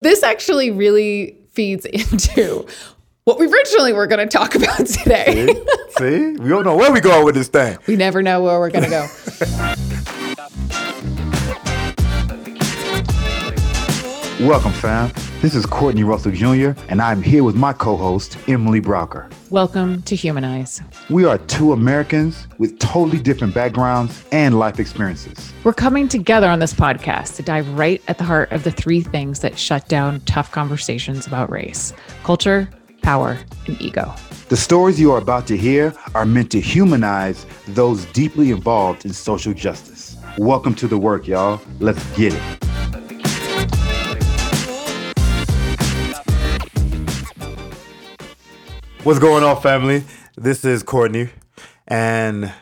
this actually really feeds into what we originally were going to talk about today. See? See? We don't know where we're going with this thing. we never know where we're going to go. Welcome, fam. This is Courtney Russell Jr., and I'm here with my co host, Emily Brocker. Welcome to Humanize. We are two Americans with totally different backgrounds and life experiences. We're coming together on this podcast to dive right at the heart of the three things that shut down tough conversations about race culture, power, and ego. The stories you are about to hear are meant to humanize those deeply involved in social justice. Welcome to the work, y'all. Let's get it. What's going on, family? This is Courtney. And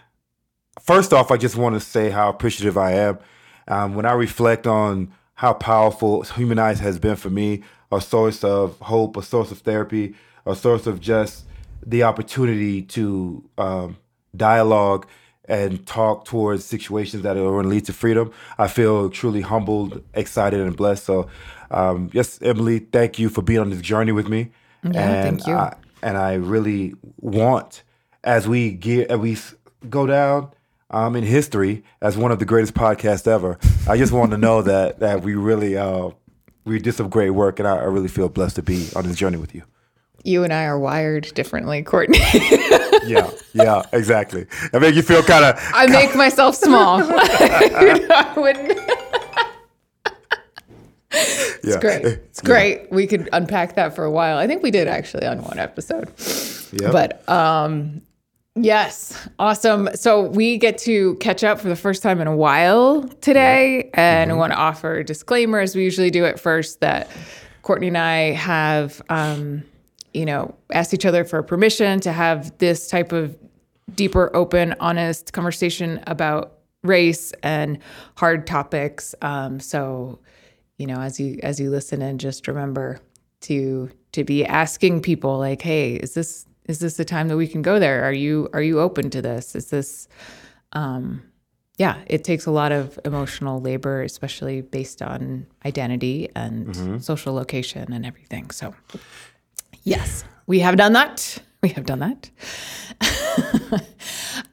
first off, I just want to say how appreciative I am. Um, when I reflect on how powerful Humanize has been for me, a source of hope, a source of therapy, a source of just the opportunity to um, dialogue and talk towards situations that are going to lead to freedom. I feel truly humbled, excited, and blessed. So, um, yes, Emily, thank you for being on this journey with me. Yeah, and thank you. I, and I really want, as we get, as we go down um, in history as one of the greatest podcasts ever, I just want to know that that we really uh, we did some great work, and I, I really feel blessed to be on this journey with you. You and I are wired differently, Courtney. Yeah, yeah, exactly. I make you feel kind of I make myself small. I wouldn't. Yeah. great. It's great. We could unpack that for a while. I think we did actually on one episode. Yep. But um yes, awesome. So we get to catch up for the first time in a while today and I want to offer a disclaimer as we usually do at first that Courtney and I have um you know, asked each other for permission to have this type of deeper, open, honest conversation about race and hard topics. Um, so, you know, as you as you listen and just remember to to be asking people like, "Hey, is this is this the time that we can go there? Are you are you open to this? Is this?" Um, yeah, it takes a lot of emotional labor, especially based on identity and social location and everything. So, yes, we have done that. We have done that.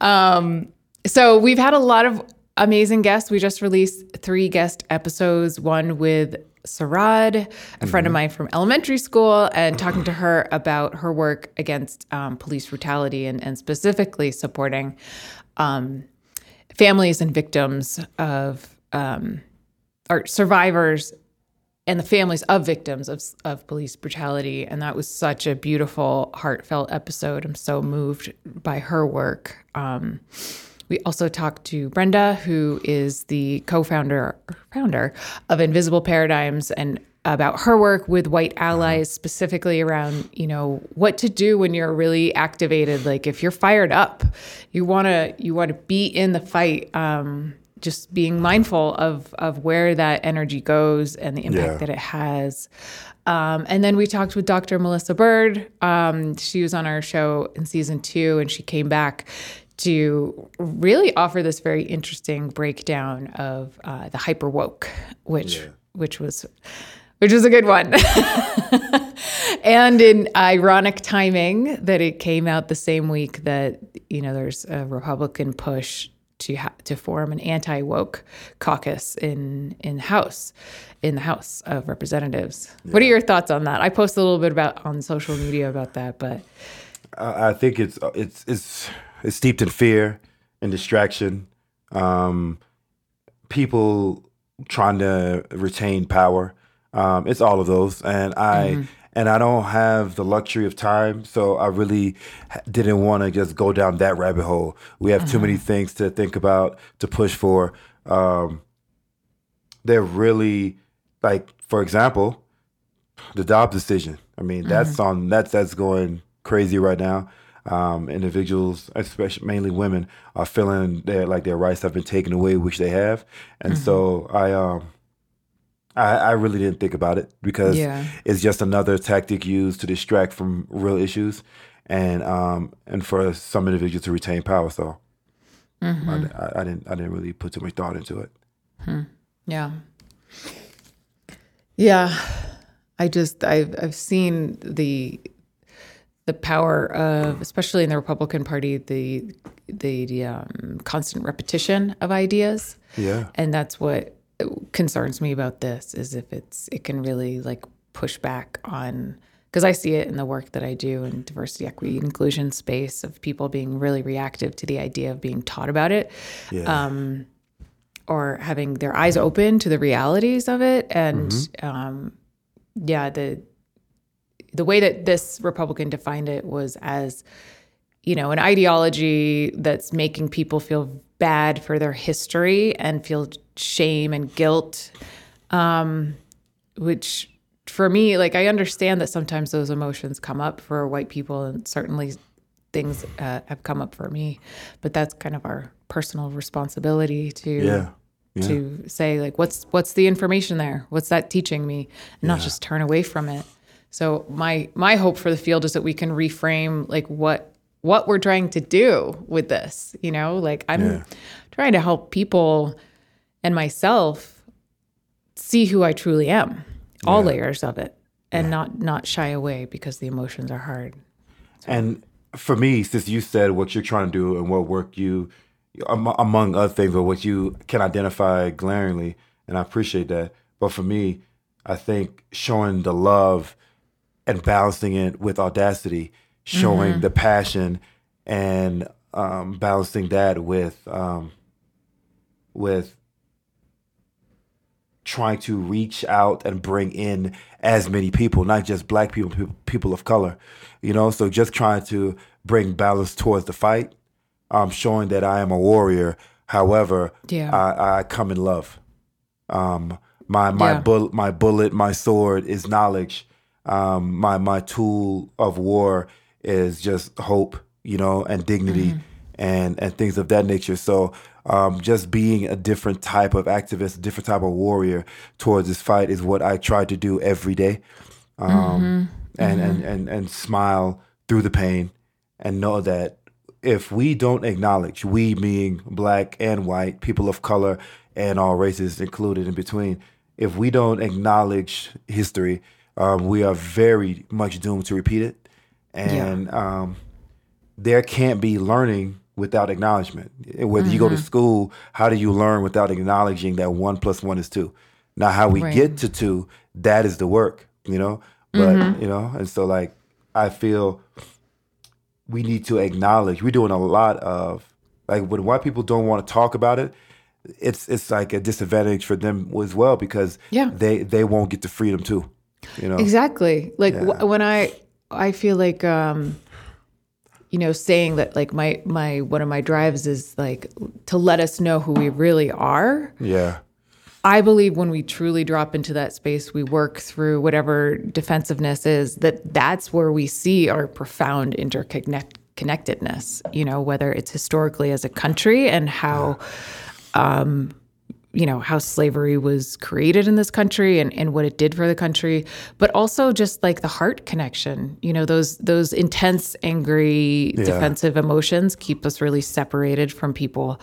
um, so we've had a lot of amazing guests. We just released three guest episodes. One with Sarad, a friend of mine from elementary school, and talking to her about her work against um, police brutality and, and specifically supporting um, families and victims of um, or survivors and the families of victims of, of police brutality. And that was such a beautiful, heartfelt episode. I'm so moved by her work. Um, we also talked to Brenda, who is the co-founder founder of Invisible Paradigms, and about her work with white allies, specifically around you know what to do when you're really activated. Like if you're fired up, you wanna you want to be in the fight. Um, just being mindful of of where that energy goes and the impact Yeah. that it has. Um, and then we talked with Dr. Melissa Bird. Um, she was on our show in season two, and she came back to really offer this very interesting breakdown of uh, the hyper woke, which which was which was a good one. and in ironic timing that it came out the same week that you know there's a Republican push to ha- to form an anti woke caucus in in House in the House of Representatives. What are your thoughts on that? I posted a little bit about on social media about that, but I I think it's it's it's it's steeped in fear and distraction. Um, people trying to retain power. Um, it's all of those, and I and I don't have the luxury of time, so I really didn't want to just go down that rabbit hole. We have too many things to think about, to push for. Um, they're really like, for example, the Dobbs decision. I mean, that's on that's that's going crazy right now. Um, individuals, especially mainly women, are feeling that like their rights have been taken away, which they have, and so I um. I, I really didn't think about it because Yeah. it's just another tactic used to distract from real issues, and um and for some individuals to retain power. So I, I, I didn't I didn't really put too much thought into it. Yeah. Yeah. I just I've I've seen the the power of especially in the Republican Party the the um, constant repetition of ideas. Yeah. And that's what concerns me about this is if it's it can really like push back on because I see it in the work that I do in diversity, equity, inclusion space of people being really reactive to the idea of being taught about it. Yeah. Um, or having their eyes open to the realities of it and um, yeah the the way that this republican defined it was as you know an ideology that's making people feel bad for their history and feel shame and guilt um, which for me like i understand that sometimes those emotions come up for white people and certainly things uh, have come up for me but that's kind of our personal responsibility to Yeah. Yeah. to say like what's what's the information there what's that teaching me and not just turn away from it so my my hope for the field is that we can reframe like what what we're trying to do with this you know like i'm Yeah. trying to help people and myself see who i truly am all layers of it and not not shy away because the emotions are hard And for me, since you said what you're trying to do and what work you, among other things, or what you can identify glaringly, and I appreciate that. But for me, I think showing the love and balancing it with audacity, showing the passion and um, balancing that with um, with trying to reach out and bring in as many people, not just black people, people, people of color, you know. So just trying to bring balance towards the fight, um, showing that I am a warrior. However, Yeah. I, I come in love. Um, my my Yeah. bullet, my bullet, my sword is knowledge. Um, my my tool of war is just hope, you know, and dignity, and and things of that nature. So, um, just being a different type of activist, a different type of warrior towards this fight is what I try to do every day, um, and, and and and smile through the pain, and know that if we don't acknowledge, we being black and white, people of color, and all races included in between, if we don't acknowledge history, um, we are very much doomed to repeat it. And um, there can't be learning without acknowledgement. Whether you go to school, how do you learn without acknowledging that one plus one is two? Now, how we Right. get to two, that is the work, you know? But, you know, and so like, I feel we need to acknowledge we're doing a lot of like when white people don't want to talk about it it's it's like a disadvantage for them as well because Yeah. they they won't get the freedom too you know Exactly. Like wh- when I I feel like um you know saying that like my my one of my drives is like to let us know who we really are. yeah I believe when we truly drop into that space, we work through whatever defensiveness is, that that's where we see our profound interconnectedness, you know, whether it's historically as a country and how, um, you know, how slavery was created in this country and, and what it did for the country, but also just like the heart connection, you know, those those intense, angry, defensive emotions keep us really separated from people.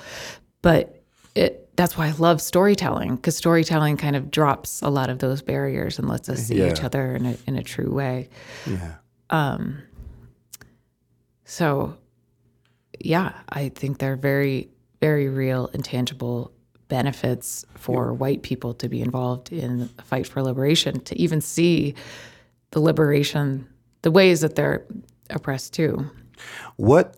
But it that's why I love storytelling because storytelling kind of drops a lot of those barriers and lets us see Yeah. each other in a in a true way. yeah um, So, yeah, I think they're very, very real and tangible benefits for white people to be involved in the fight for liberation, to even see the liberation, the ways that they're oppressed too. what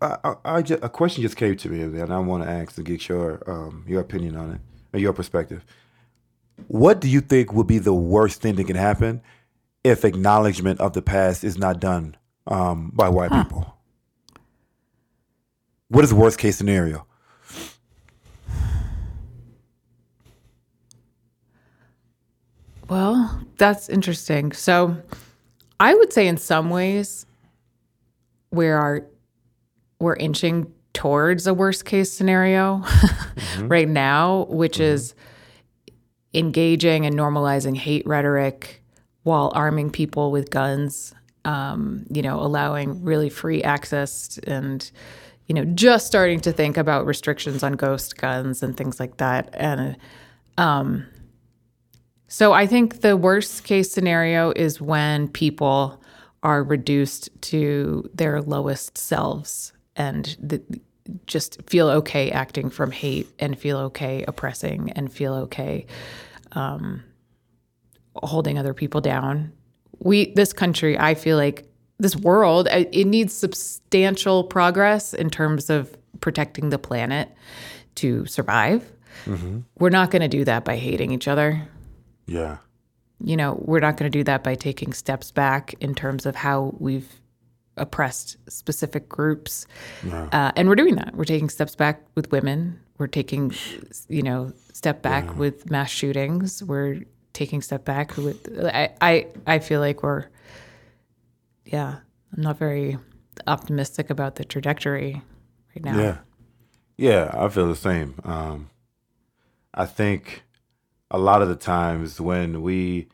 I, I, I ju- a question just came to me and i want to ask and get your um your opinion on it or your perspective. What do you think would be the worst thing that can happen if acknowledgement of the past is not done um, by white people? What is the worst case scenario Well, that's interesting. So, I would say in some ways we are we're inching towards a worst case scenario mm-hmm. right now, which mm-hmm. is engaging and normalizing hate rhetoric while arming people with guns. Um, you know, allowing really free access and you know just starting to think about restrictions on ghost guns and things like that and um, So I think the worst case scenario is when people are reduced to their lowest selves and the, just feel okay acting from hate and feel okay oppressing and feel okay um, holding other people down. We, this country, I feel like this world, it needs substantial progress in terms of protecting the planet to survive. Mm-hmm. We're not going to do that by hating each other. Yeah. You know, we're not going to do that by taking steps back in terms of how we've oppressed specific groups. Yeah. Uh, and we're doing that. We're taking steps back with women. We're taking, you know, step back yeah. with mass shootings. We're taking step back with. I, I I feel like we're. Yeah, I'm not very optimistic about the trajectory right now. Yeah, yeah, I feel the same. Um, I think a lot of the times when we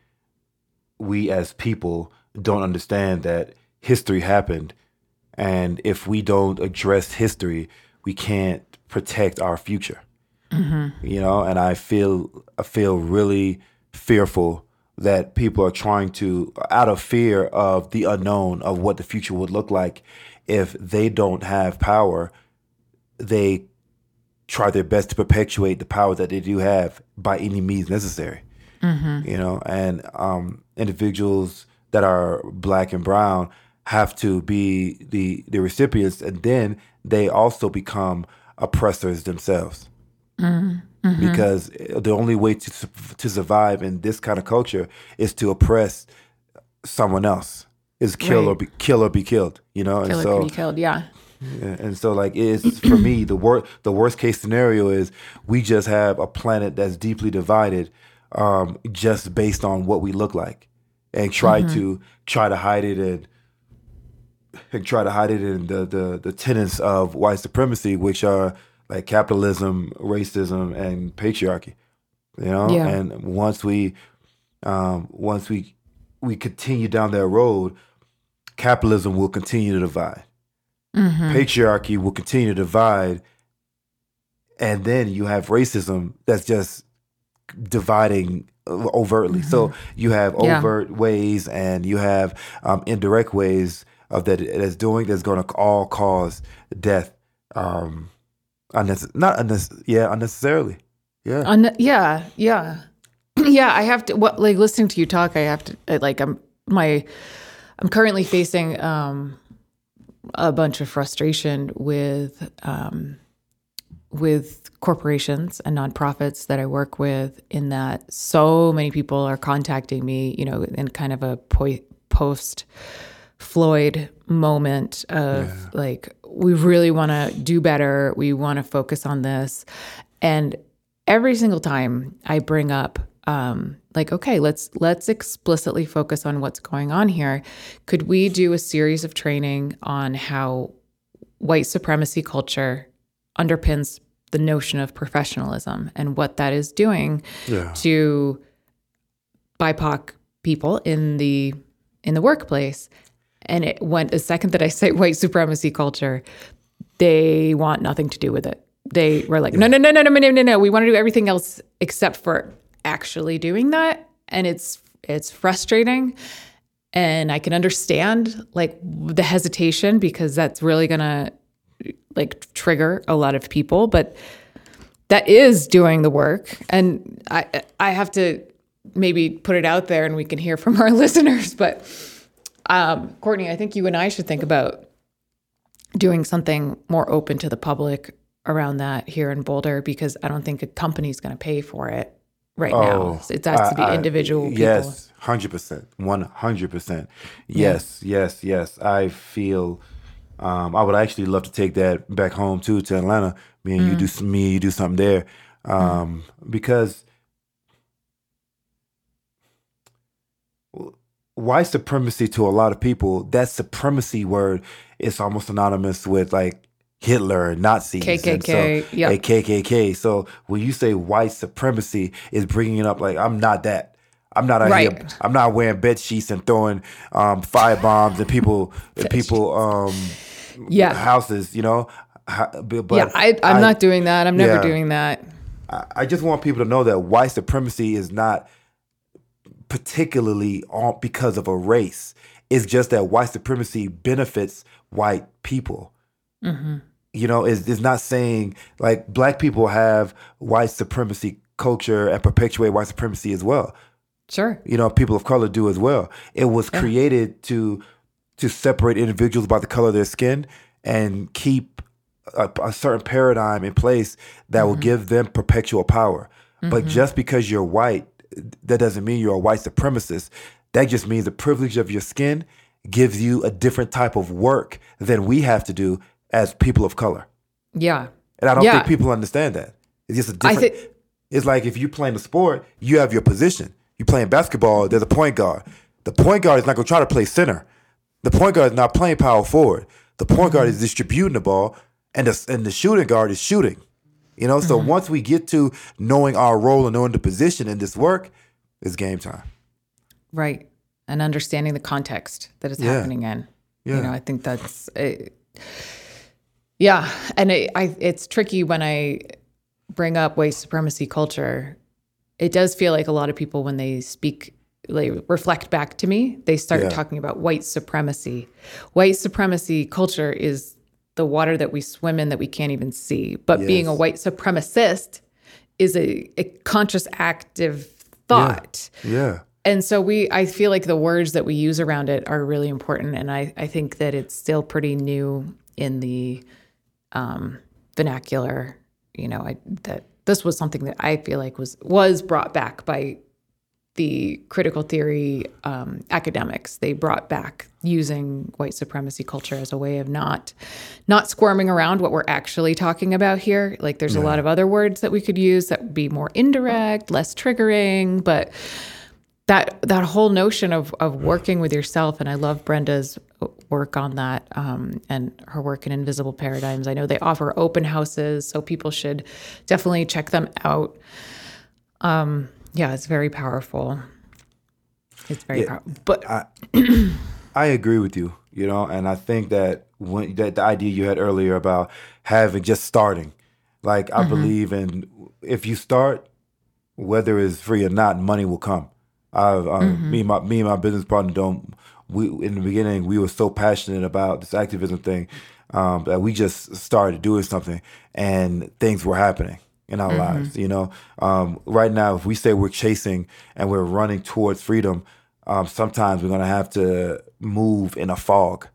we as people don't understand that history happened and if we don't address history we can't protect our future mm-hmm. you know and i feel i feel really fearful that people are trying to out of fear of the unknown of what the future would look like if they don't have power they try their best to perpetuate the power that they do have by any means necessary. Mm-hmm. You know, and um, individuals that are black and brown have to be the the recipients, and then they also become oppressors themselves. Mm-hmm. Because the only way to to survive in this kind of culture is to oppress someone else, is kill right. or be kill or be killed. You know, kill and so be killed. Yeah. Yeah, and so like it's for me the worst the worst case scenario is we just have a planet that's deeply divided um, just based on what we look like and try mm-hmm. to try to hide it and and try to hide it in the, the the tenets of white supremacy which are like capitalism racism and patriarchy you know yeah. and once we um, once we we continue down that road capitalism will continue to divide Mm-hmm. Patriarchy will continue to divide. And then you have racism that's just dividing overtly. Mm-hmm. So you have overt yeah. ways and you have um, indirect ways of that that's doing that's going to all cause death. Um, unnecess- not unnecess- yeah, unnecessarily. Yeah. Un- yeah. Yeah. yeah. I have to, what, like listening to you talk, I have to, like, I'm, my, I'm currently facing, um, a bunch of frustration with um, with corporations and nonprofits that I work with. In that, so many people are contacting me, you know, in kind of a po- post Floyd moment of yeah. like, we really want to do better. We want to focus on this, and every single time I bring up um, like okay let's let's explicitly focus on what's going on here. Could we do a series of training on how white supremacy culture underpins the notion of professionalism and what that is doing yeah. to bipoc people in the in the workplace? And it went the second that i say white supremacy culture they want nothing to do with it. They were like no no no no no no no no. We want to do everything else except for actually doing that and it's it's frustrating. And I can understand like the hesitation because that's really going to like trigger a lot of people but that is doing the work. And I I have to maybe put it out there and we can hear from our listeners but um, Courtney I think you and I should think about doing something more open to the public around that here in Boulder because I don't think a company's going to pay for it right oh, now. It has to be individual people. Yes, hundred percent, one hundred percent. Yes, yes, yes. I feel. Um, I would actually love to take that back home too to Atlanta. Me and mm. you do me, you do something there, um, mm. because white supremacy to a lot of people, that supremacy word is almost synonymous with like Hitler, Nazis, KKK, so, yeah, KKK. So when you say white supremacy, is bringing it up like I'm not that. I'm not out right. here. I'm not wearing bed sheets and throwing um, fire bombs and people, people, um, yeah, houses. You know, but yeah, I, I'm I, not doing that. I'm never yeah, doing that. I, I just want people to know that white supremacy is not particularly on because of a race. It's just that white supremacy benefits white people. You know, it's, it's not saying like black people have white supremacy culture and perpetuate white supremacy as well. Sure. You know, people of color do as well. It was created to to separate individuals by the color of their skin and keep a, a certain paradigm in place that will mm-hmm. give them perpetual power. But mm-hmm. just because you're white, that doesn't mean you're a white supremacist. That just means the privilege of your skin gives you a different type of work than we have to do as people of color. Yeah. And I don't Yeah. think people understand that. It's just a different. thi- it's like if you're playing a sport, you have your position. You're playing basketball, there's a point guard. The point guard is not going to try to play center. The point guard is not playing power forward. The point guard is distributing the ball, and the, and the shooting guard is shooting. You know, so once we get to knowing our role and knowing the position in this work, it's game time. Right. And understanding the context that it's Yeah. happening in. Yeah. You know, I think that's, uh, yeah. And it, I, it's tricky when I bring up white supremacy culture. It does feel like a lot of people, when they speak, they reflect back to me, they start Yeah. talking about white supremacy. White supremacy culture is the water that we swim in that we can't even see. But being a white supremacist is a, a conscious active thought. Yeah. And so we I feel like the words that we use around it are really important and I, I think that it's still pretty new in the um, vernacular, you know, I, that this was something that I feel like was was brought back by the critical theory um, academics. They brought back using white supremacy culture as a way of not not squirming around what we're actually talking about here. Like there's a lot of other words that we could use that would be more indirect, less triggering, but that that whole notion of of working with yourself and I love Brenda's work on that um, and her work in invisible paradigms. I know they offer open houses, so people should definitely check them out. Um, yeah, it's very powerful. It's very powerful. But I agree with you, you know, and I think that when that the idea you had earlier about having just starting, like I believe in if you start, whether it's free or not, money will come. I, um, me and my me and my business partner don't. We in the beginning we were so passionate about this activism thing um, that we just started doing something, and things were happening in our lives. You know, um, right now if we say we're chasing and we're running towards freedom, um, sometimes we're gonna have to move in a fog,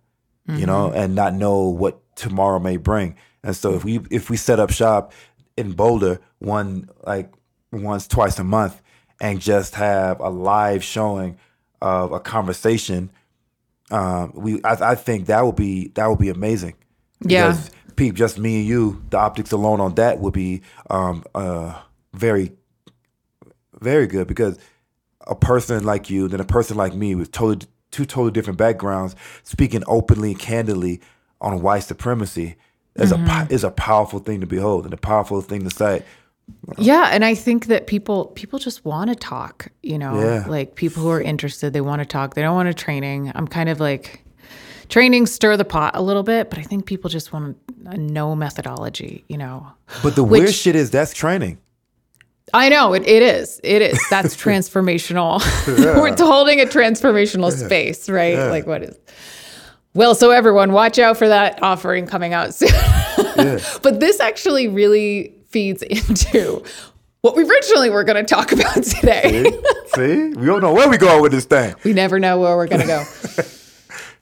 you know, and not know what tomorrow may bring. And so if we if we set up shop in Boulder one like once twice a month and just have a live showing of a conversation, um, we I, I think that would be that would be amazing. Yeah. Because, Pete, just me and you, the optics alone on that would be um, uh, very, very good because a person like you, then a person like me with totally two totally different backgrounds, speaking openly and candidly on white supremacy is a is a powerful thing to behold and a powerful thing to say. Yeah, and I think that people people just want to talk, you know, Yeah. like people who are interested, they want to talk. They don't want a training. I'm kind of like training stir the pot a little bit, but I think people just want to uh, know methodology, you know. But the weird shit is that's training. I know it, it is. It is. That's transformational. We're holding a transformational space, right? Like what is? Well, so everyone, watch out for that offering coming out soon. but this actually really feeds into what we originally were going to talk about today. See, we don't know where we going with this thing. we never know where we're going to go.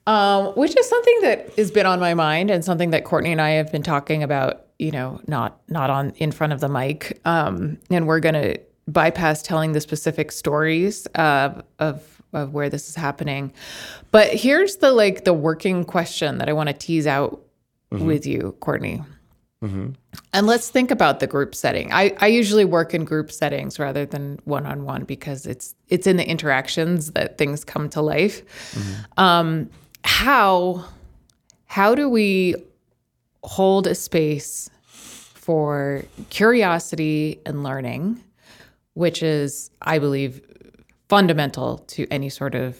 um, which is something that has been on my mind and something that Courtney and I have been talking about, you know, not not on in front of the mic. Um, and we're going to bypass telling the specific stories of of of where this is happening. But here's the like the working question that I want to tease out with you, Courtney. And let's think about the group setting. I, I usually work in group settings rather than one on one because it's it's in the interactions that things come to life. Um, how how do we hold a space for curiosity and learning, which is, I believe, fundamental to any sort of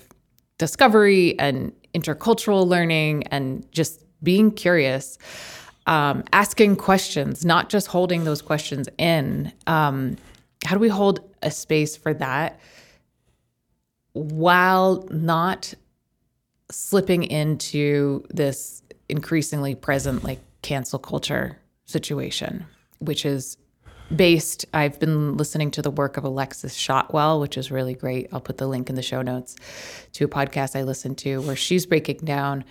discovery and intercultural learning and just being curious um, asking questions, not just holding those questions in. Um, how do we hold a space for that? while not slipping into this increasingly present like cancel culture situation, which is based. I've been listening to the work of Alexis Shotwell, which is really great. I'll put the link in the show notes to a podcast I listened to where she's breaking down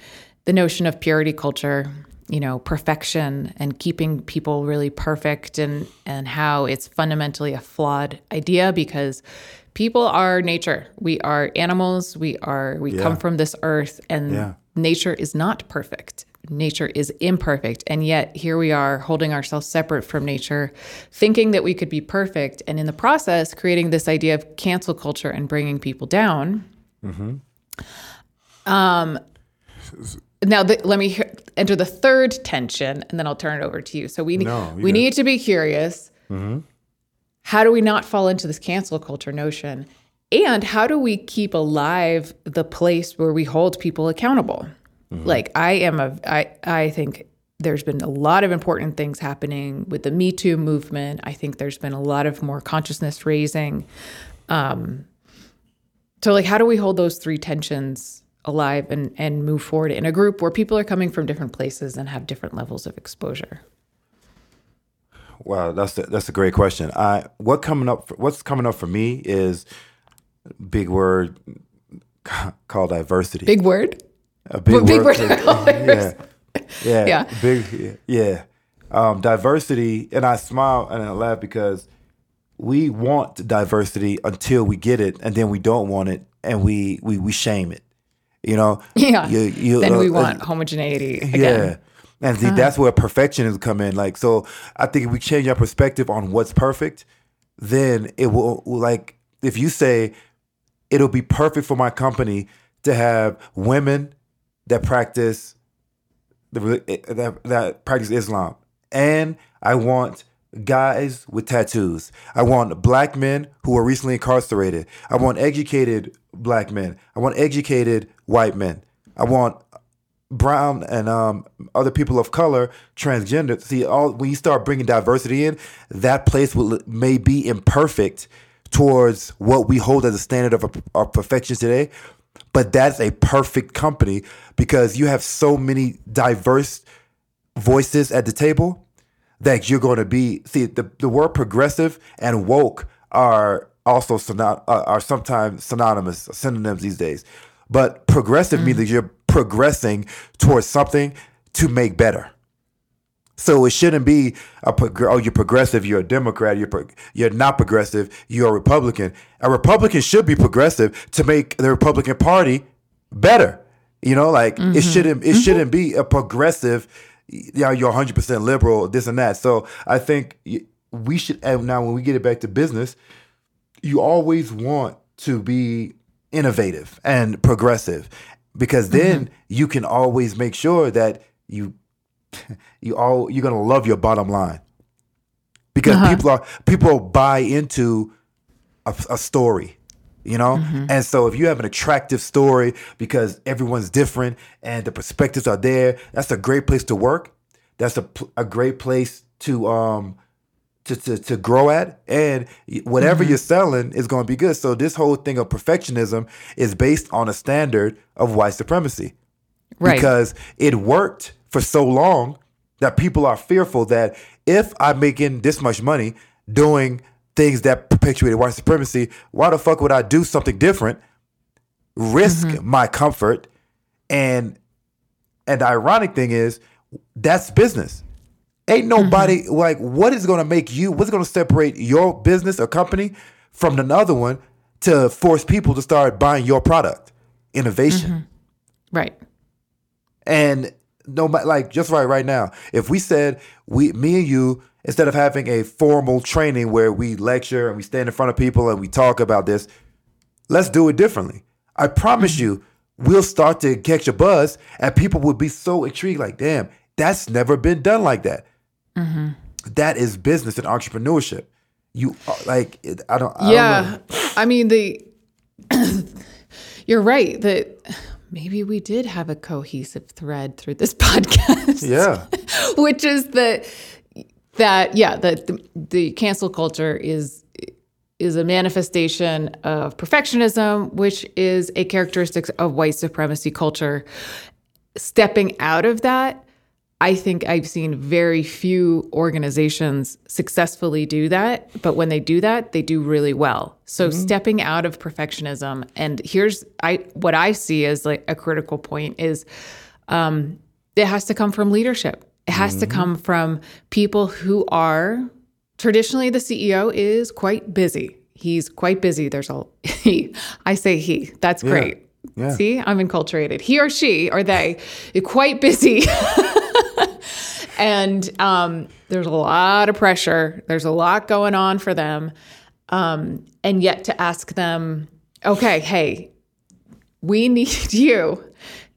the notion of purity culture, you know, perfection and keeping people really perfect and and how it's fundamentally a flawed idea because people are nature. We are animals. We are we Yeah. come from this earth and Yeah. nature is not perfect. Nature is imperfect. And yet here we are holding ourselves separate from nature, thinking that we could be perfect. And in the process, creating this idea of cancel culture and bringing people down. Um, now, the, let me hear, enter the third tension, and then I'll turn it over to you. So we, No, you we need to be curious. How do we not fall into this cancel culture notion? And how do we keep alive the place where we hold people accountable? Like I am a I I think there's been a lot of important things happening with the Me Too movement. I think there's been a lot of more consciousness raising. Um, so like how do we hold those three tensions alive and and move forward in a group where people are coming from different places and have different levels of exposure? Wow, that's a, that's a great question. I what coming up for, what's coming up for me is big word called diversity. Big word. a big, What big word. word? yeah, yeah, Yeah. big, yeah. Um, diversity, and I smile and I laugh because we want diversity until we get it, and then we don't want it, and we we we shame it. You know. Yeah. You, you, then we uh, want homogeneity again. yeah. And see, that's where perfectionism come in. Like, so I think if we change our perspective on what's perfect, then it will like if you say it'll be perfect for my company to have women that practice the that, that practice Islam, and I want guys with tattoos. I want black men who are recently incarcerated. I want educated black men. I want educated white men. I want brown and um, other people of color, transgender. See, all when you start bringing diversity in, that place will may be imperfect towards what we hold as a standard of, of perfection today. But that's a perfect company because you have so many diverse voices at the table that you're going to be. See, the, the word progressive and woke are also synon- uh, are sometimes synonymous synonyms these days. But progressive means mm. that you're progressing towards something to make better. So it shouldn't be a prog- oh you're progressive, you're a Democrat, you're pro- you're not progressive, you're a Republican. A Republican should be progressive to make the Republican Party better. You know, like it mm-hmm. shouldn't it mm-hmm. shouldn't be a progressive. Yeah, you're 100 percent liberal, this and that. So I think we should. And now when we get it back to business, you always want to be innovative and progressive because mm-hmm. then you can always make sure that you you all you're gonna love your bottom line because uh-huh. people are people buy into a, a story you know? And so if you have an attractive story because everyone's different and the perspectives are there that's a great place to work. That's a, a great place to um to, to, to grow at. And whatever you're selling is going to be good. So this whole thing of perfectionism is based on a standard of white supremacy. Right. because it worked for so long that people are fearful that if I'm making this much money doing things that perpetuated white supremacy, why the fuck would I do something different, risk mm-hmm. my comfort, and and the ironic thing is that's business. Ain't nobody mm-hmm. like what is going to make you what's going to separate your business or company from another one to force people to start buying your product? Innovation. Mm-hmm. right. And no like just right right now, if we said we me and you instead of having a formal training where we lecture and we stand in front of people and we talk about this, let's do it differently. I promise you, we'll start to catch a buzz and people will be so intrigued, like, damn, that's never been done like that. That is business and entrepreneurship. You uh, like I don't I don't know. yeah i mean the you're right that maybe we did have a cohesive thread through this podcast Yeah. which is that that yeah that the, the cancel culture is is a manifestation of perfectionism, which is a characteristic of white supremacy culture. Stepping out of that, I think I've seen very few organizations successfully do that. But when they do that, they do really well. So stepping out of perfectionism, and here's I what I see as like a critical point is um, it has to come from leadership. It has to come from people who are traditionally the CEO is quite busy. He's quite busy. There's a he. I say he. That's great. Yeah. See, I'm enculturated. He or she or they, are quite busy. and um, there's a lot of pressure. There's a lot going on for them. Um, and yet to ask them, okay, hey, we need you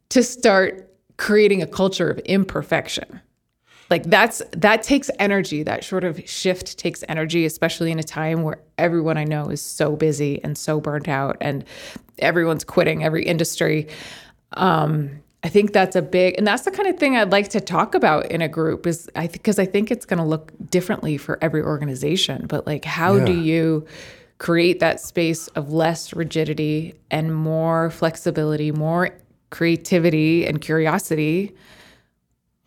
to start creating a culture of imperfection like that's that takes energy. That sort of shift takes energy especially in a time where everyone i know is so busy and so burnt out and everyone's quitting every industry. Um i think that's a big and that's the kind of thing i'd like to talk about in a group is i because i think it's going to look differently for every organization but like how do you create that space of less rigidity and more flexibility more creativity and curiosity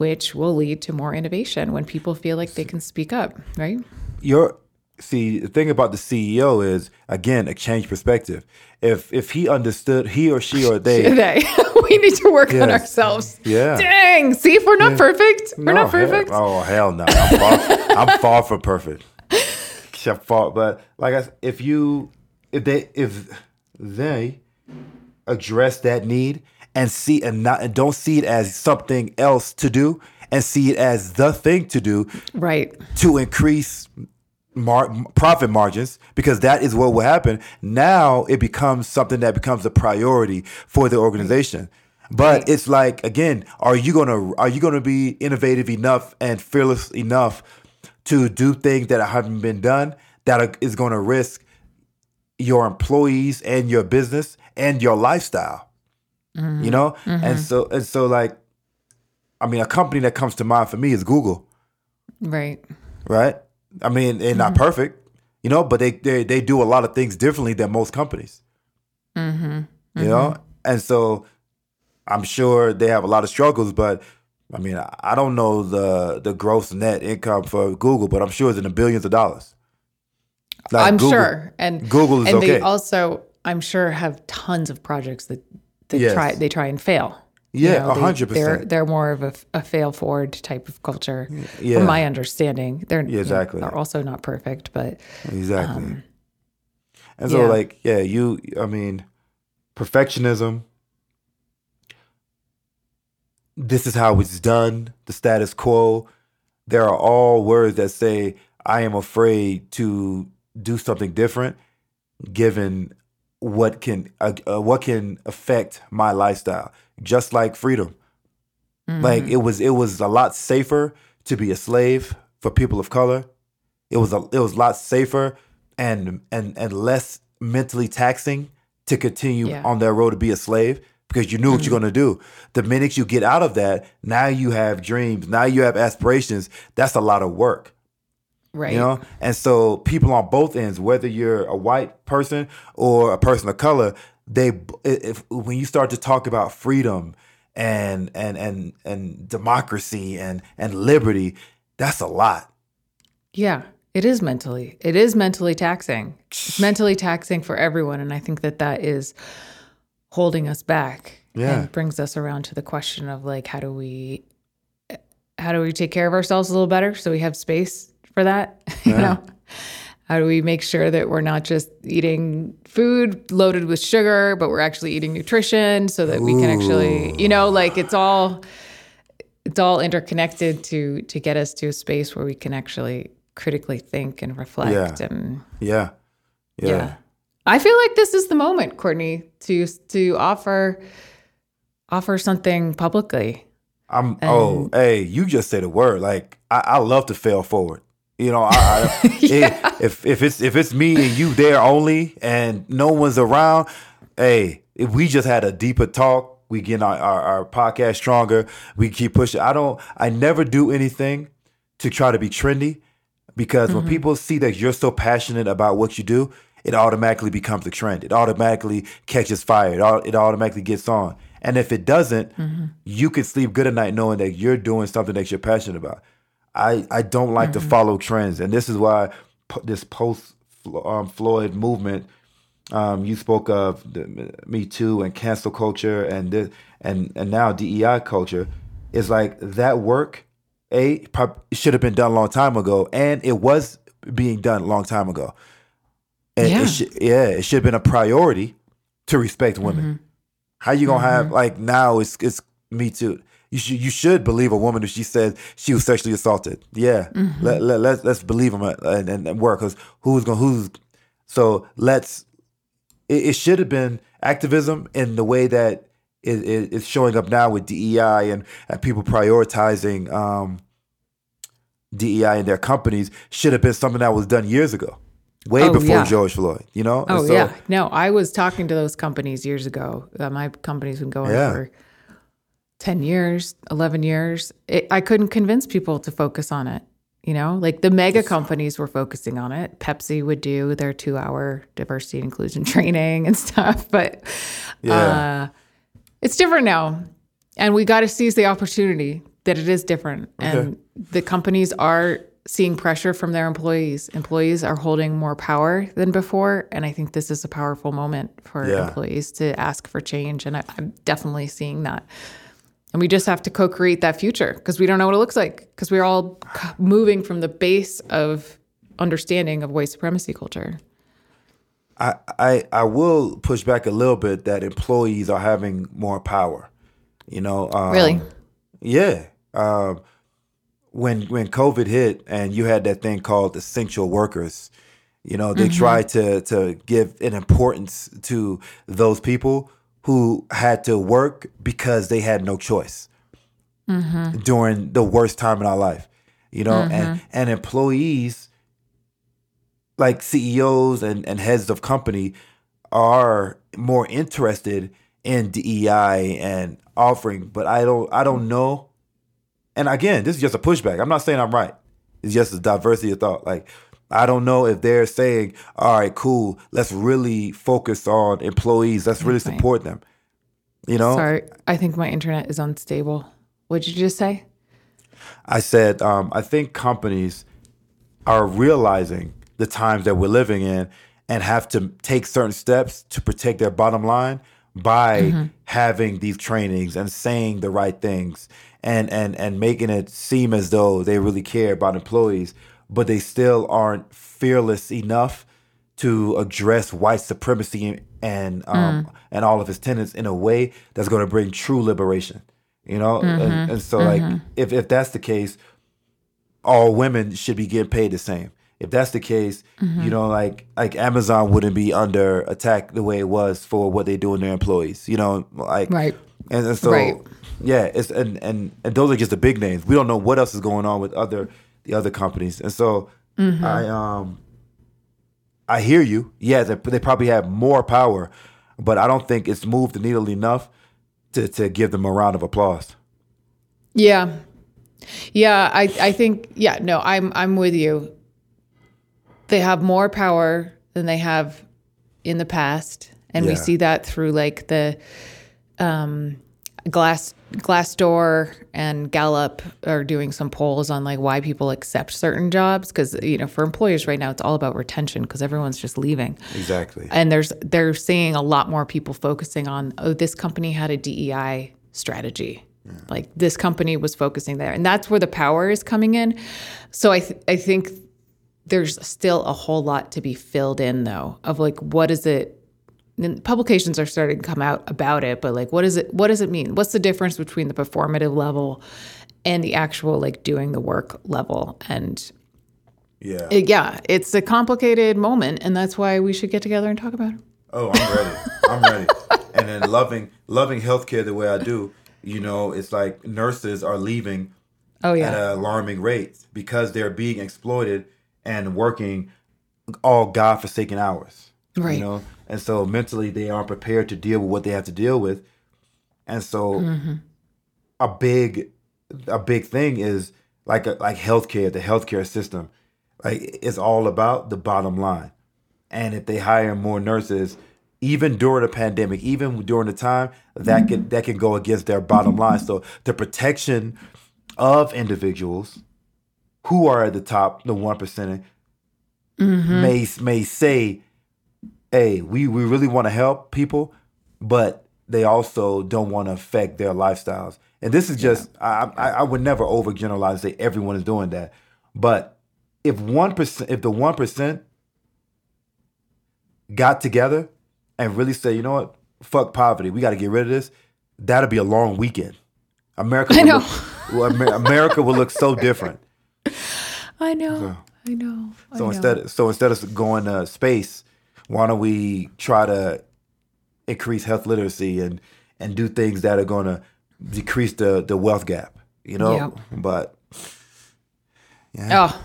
which will lead to more innovation when people feel like they can speak up, right? your see the thing about the CEO is again a change perspective. If if he understood he or she or they They, we need to work on ourselves. Yeah. Dang. See if we're not perfect. We're No, not perfect. Hell, oh hell no! I'm far, I'm far from perfect. I'm far, but like I, if you if they if they address that need and see and not and don't see it as something else to do and see it as the thing to do Right. to increase mar- profit margins because that is what will happen. Now it becomes something that becomes a priority for the organization. But it's like again, are you gonna are you gonna be innovative enough and fearless enough to do things that haven't been done that is going to risk your employees and your business and your lifestyle? Mm-hmm. You know, and mm-hmm. so and so like, I mean, a company that comes to mind for me is Google Right. right? I mean, they're not mm-hmm. perfect, you know, but they they they do a lot of things differently than most companies. You know, and so I'm sure they have a lot of struggles, but I mean, I I don't know the the gross net income for Google, but I'm sure it's in the billions of dollars. Like I'm Google- sure. And Google is and okay. they also, I'm sure, have tons of projects that they Yes. try they try and fail. Yeah, they- 100%. They're they're more of a, a fail forward type of culture, Yeah. from my understanding. They're you know, exactly. They're also not perfect, but Exactly. and so, Um, yeah. like, yeah, you, I mean, perfectionism. This is how it's done, the status quo. There are all words that say, I am afraid to do something different given what can uh, uh, what can affect my lifestyle just like freedom like it was it was a lot safer to be a slave for people of color it was a it was a lot safer and and and less mentally taxing to continue Yeah. on that road to be a slave because you knew what you're going to do. The minute you get out of that, now you have dreams, now you have aspirations. That's a lot of work. Right. You know, and so people on both ends, whether you're a white person or a person of color, they if when you start to talk about freedom and and and and democracy and and liberty, that's a lot. Yeah, it is mentally. It is mentally taxing. It's mentally taxing for everyone, and I think that that is holding us back. Yeah. and brings us around to the question of like, how do we, how do we take care of ourselves a little better so we have space for that? you know, how do we make sure that we're not just eating food loaded with sugar, but we're actually eating nutrition so that we can actually, you know, like it's all it's all interconnected to to get us to a space where we can actually critically think and reflect Yeah. and Yeah. yeah. Yeah. I feel like this is the moment, Courtney, to to offer offer something publicly. I'm oh hey, you just said a word. Like I, I love to fail forward. You know, I, I if, if if it's if it's me and you there only and no one's around, hey, if we just had a deeper talk, we get our, our, our podcast stronger, we keep pushing. I don't I never do anything to try to be trendy because when mm-hmm. people see that you're so passionate about what you do, it automatically becomes a trend. It automatically catches fire. It, it automatically gets on. And if it doesn't, mm-hmm. you can sleep good at night knowing that you're doing something that you're passionate about. I, I don't like to follow trends. And this is why this post um, Floyd movement, um, you spoke of the Me Too and cancel culture and this, and, and now DEI culture, is like that work, A, should have been done a long time ago. And it was being done a long time ago. And Yeah. it should, yeah, it should have been a priority to respect women. How you gonna have like now it's it's me too. You should you should believe a woman if she says she was sexually assaulted. Yeah, let, let let's let's believe them and, and, and work because who's gonna who's so let's. It, it should have been activism in the way that it, it, it's showing up now with DEI and, and people prioritizing um, DEI in their companies should have been something that was done years ago, way Oh, before yeah. George Floyd. You know. Oh so- yeah, no, I was talking to those companies years ago. Uh, my company's been going Yeah. for ten years, eleven years. It, I couldn't convince people to focus on it. You know, like the mega companies were focusing on it. Pepsi would do their two-hour diversity and inclusion training and stuff, but Yeah. uh, it's different now, and we got to seize the opportunity that it is different, and the companies are seeing pressure from their employees. Employees are holding more power than before, and I think this is a powerful moment for Yeah. employees to ask for change, and I, I'm definitely seeing that. And we just have to co-create that future because we don't know what it looks like because we're all moving from the base of understanding of white supremacy culture. I, I I will push back a little bit that employees are having more power. You know, um, Really? Yeah. Um, when when COVID hit and you had that thing called essential workers, you know, they tried to to give an importance to those people who had to work because they had no choice mm-hmm. during the worst time in our life. You know, and mm-hmm. and employees like CEOs and, and heads of company are more interested in DEI and offering, but I don't I don't know. And again, this is just a pushback. I'm not saying I'm right. It's just a diversity of thought. Like I don't know if they're saying, all right, cool, let's really focus on employees. Let's really Right. support them. You know? Sorry, I think my internet is unstable. What'd you just say? I said, um, I think companies are realizing the times that we're living in and have to take certain steps to protect their bottom line by having these trainings and saying the right things and, and, and making it seem as though they really care about employees, but they still aren't fearless enough to address white supremacy and um, mm. and all of its tenets in a way that's going to bring true liberation. You know, and, mm-hmm. and so like mm-hmm. if if that's the case, all women should be getting paid the same. If that's the case, you mm-hmm. know, like like Amazon wouldn't be under attack the way it was for what they do in their employees. You know, like Right. and, and so Right. yeah, it's and, and and those are just the big names. We don't know what else is going on with other the other companies, and so I um I hear you. Yeah, they, they probably have more power, but I don't think it's moved the needle enough to to give them a round of applause. Yeah. Yeah, I, I think yeah, no, I'm I'm with you. They have more power than they have in the past. And we see that through like the um glass Glassdoor and Gallup are doing some polls on like why people accept certain jobs because you know for employers right now it's all about retention because everyone's just leaving. Exactly. and there's they're seeing a lot more people focusing on oh this company had a DEI strategy. Like this company was focusing there. And that's where the power is coming in. So I th- I think there's still a whole lot to be filled in though of like what is it and publications are starting to come out about it but like what is it what does it mean what's the difference between the performative level and the actual like doing the work level and Yeah. it- yeah it's a complicated moment and that's why we should get together and talk about it Oh, I'm ready. I'm ready. And then loving loving healthcare the way I do, you know, it's like nurses are leaving oh at yeah an alarming rate because they're being exploited and working all godforsaken hours. Right. You know, and so mentally they aren't prepared to deal with what they have to deal with, and so mm-hmm. a big, a big thing is like like healthcare, the healthcare system, like it's all about the bottom line. and if they hire more nurses, even during the pandemic, even during the time that can mm-hmm. that can go against their bottom mm-hmm. line. So the protection of individuals who are at the top, the one percent, may may say, "Hey, we we really want to help people, but they also don't want to affect their lifestyles." And this is just I, I I would never overgeneralize and say everyone is doing that, but if one percent, if the one percent got together and really say, you know what, fuck poverty, we got to get rid of this, that'll be a long weekend. America, I will know. Look, America will look so different. I know. I know. I So know. instead, so instead of going to space, why don't we try to increase health literacy and and do things that are going to decrease the the wealth gap? You know, Yep. but yeah. Oh.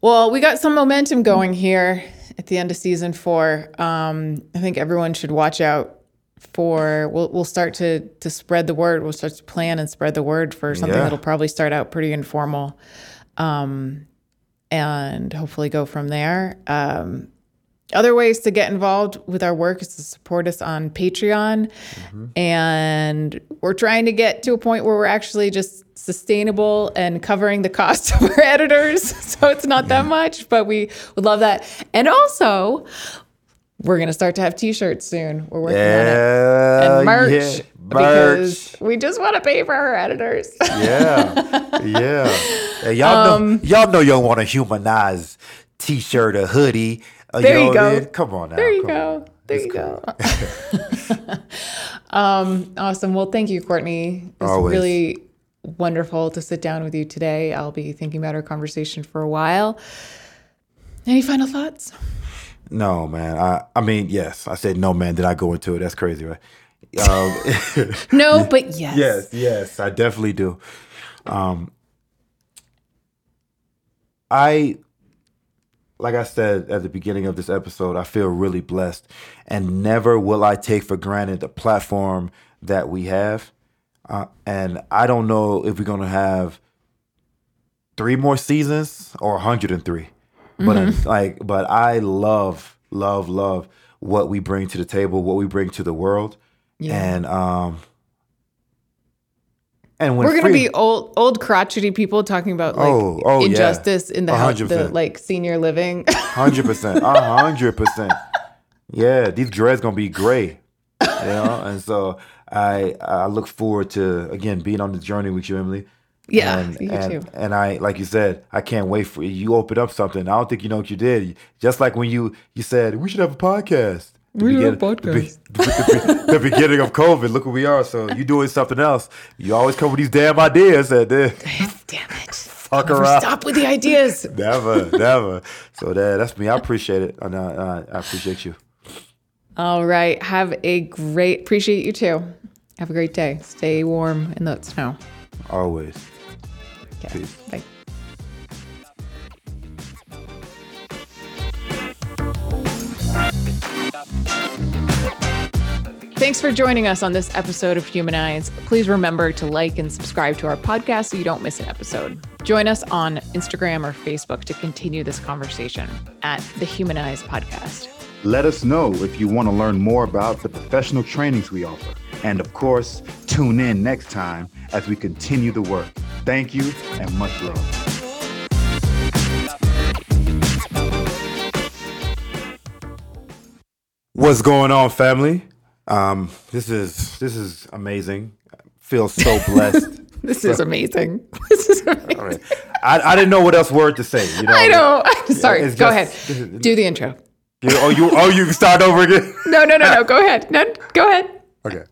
Well, we got some momentum going here at the end of season four. Um, I think everyone should watch out for we'll we'll start to to spread the word. We'll start to plan and spread the word for something Yeah. that'll probably start out pretty informal. Um, and hopefully go from there. Um, other ways to get involved with our work is to support us on Patreon. And we're trying to get to a point where we're actually just sustainable and covering the cost of our editors. So it's not that much, but we would love that. And also, we're going to start to have t shirts soon. We're working on it. yeah, And merch, yeah, because we just want to pay for our editors. Yeah, yeah. Hey, y'all Um, know, y'all know, you want to humanize t-shirt or hoodie. There you know what I go. Come on now. There you come go. on. There you go. um, awesome. Well, thank you, Courtney. It's really wonderful to sit down with you today. I'll be thinking about our conversation for a while. Any final thoughts? No, man. I, I mean, yes. I said no, man. Did I go into it? That's crazy, right? Um, No, but yes. yes, yes. I definitely do. Um, I, like I said at the beginning of this episode, I feel really blessed, and never will I take for granted the platform that we have. Uh, and I don't know if we're gonna have three more seasons or 103 but uh, like but i love love love what we bring to the table what we bring to the world. And um and when We're gonna be old, old crotchety people talking about like Oh, oh, yeah. injustice in the house, the like senior living. Hundred percent, hundred percent. Yeah, these dreads gonna be gray, you know. And so I I look forward to again being on the journey with you, Emily. Yeah, and, you and, too. And I like you said, I can't wait for you. You open up something. I don't think you know what you did. Just like when you you said we should have a podcast. The We should have a begin- the be- the, beginning of COVID. Look where we are. So you doing something else. You always come with these damn ideas and then Damn it! fuck Never around. Stop with the ideas. Never, never. So that that's me. I appreciate it. And I, I, I appreciate you. All right. Have a great. Appreciate you too. Have a great day. Stay warm in the snow. Always. Okay. Peace. Bye. Thanks for joining us on this episode of Humanize. Please remember to like and subscribe to our podcast so you don't miss an episode. Join us on Instagram or Facebook to continue this conversation at the Humanize Podcast. Let us know if you want to learn more about the professional trainings we offer. And of course, tune in next time as we continue the work. Thank you and much love. What's going on, family? Um, this is this is amazing. I feel so blessed. This is amazing. This is amazing. Right. I, I didn't know what else word to say. You know. I know. Sorry. Go just- ahead. Do the intro. You- oh, you oh you start over again. No, no, no, no. Go ahead. No, go ahead. Okay.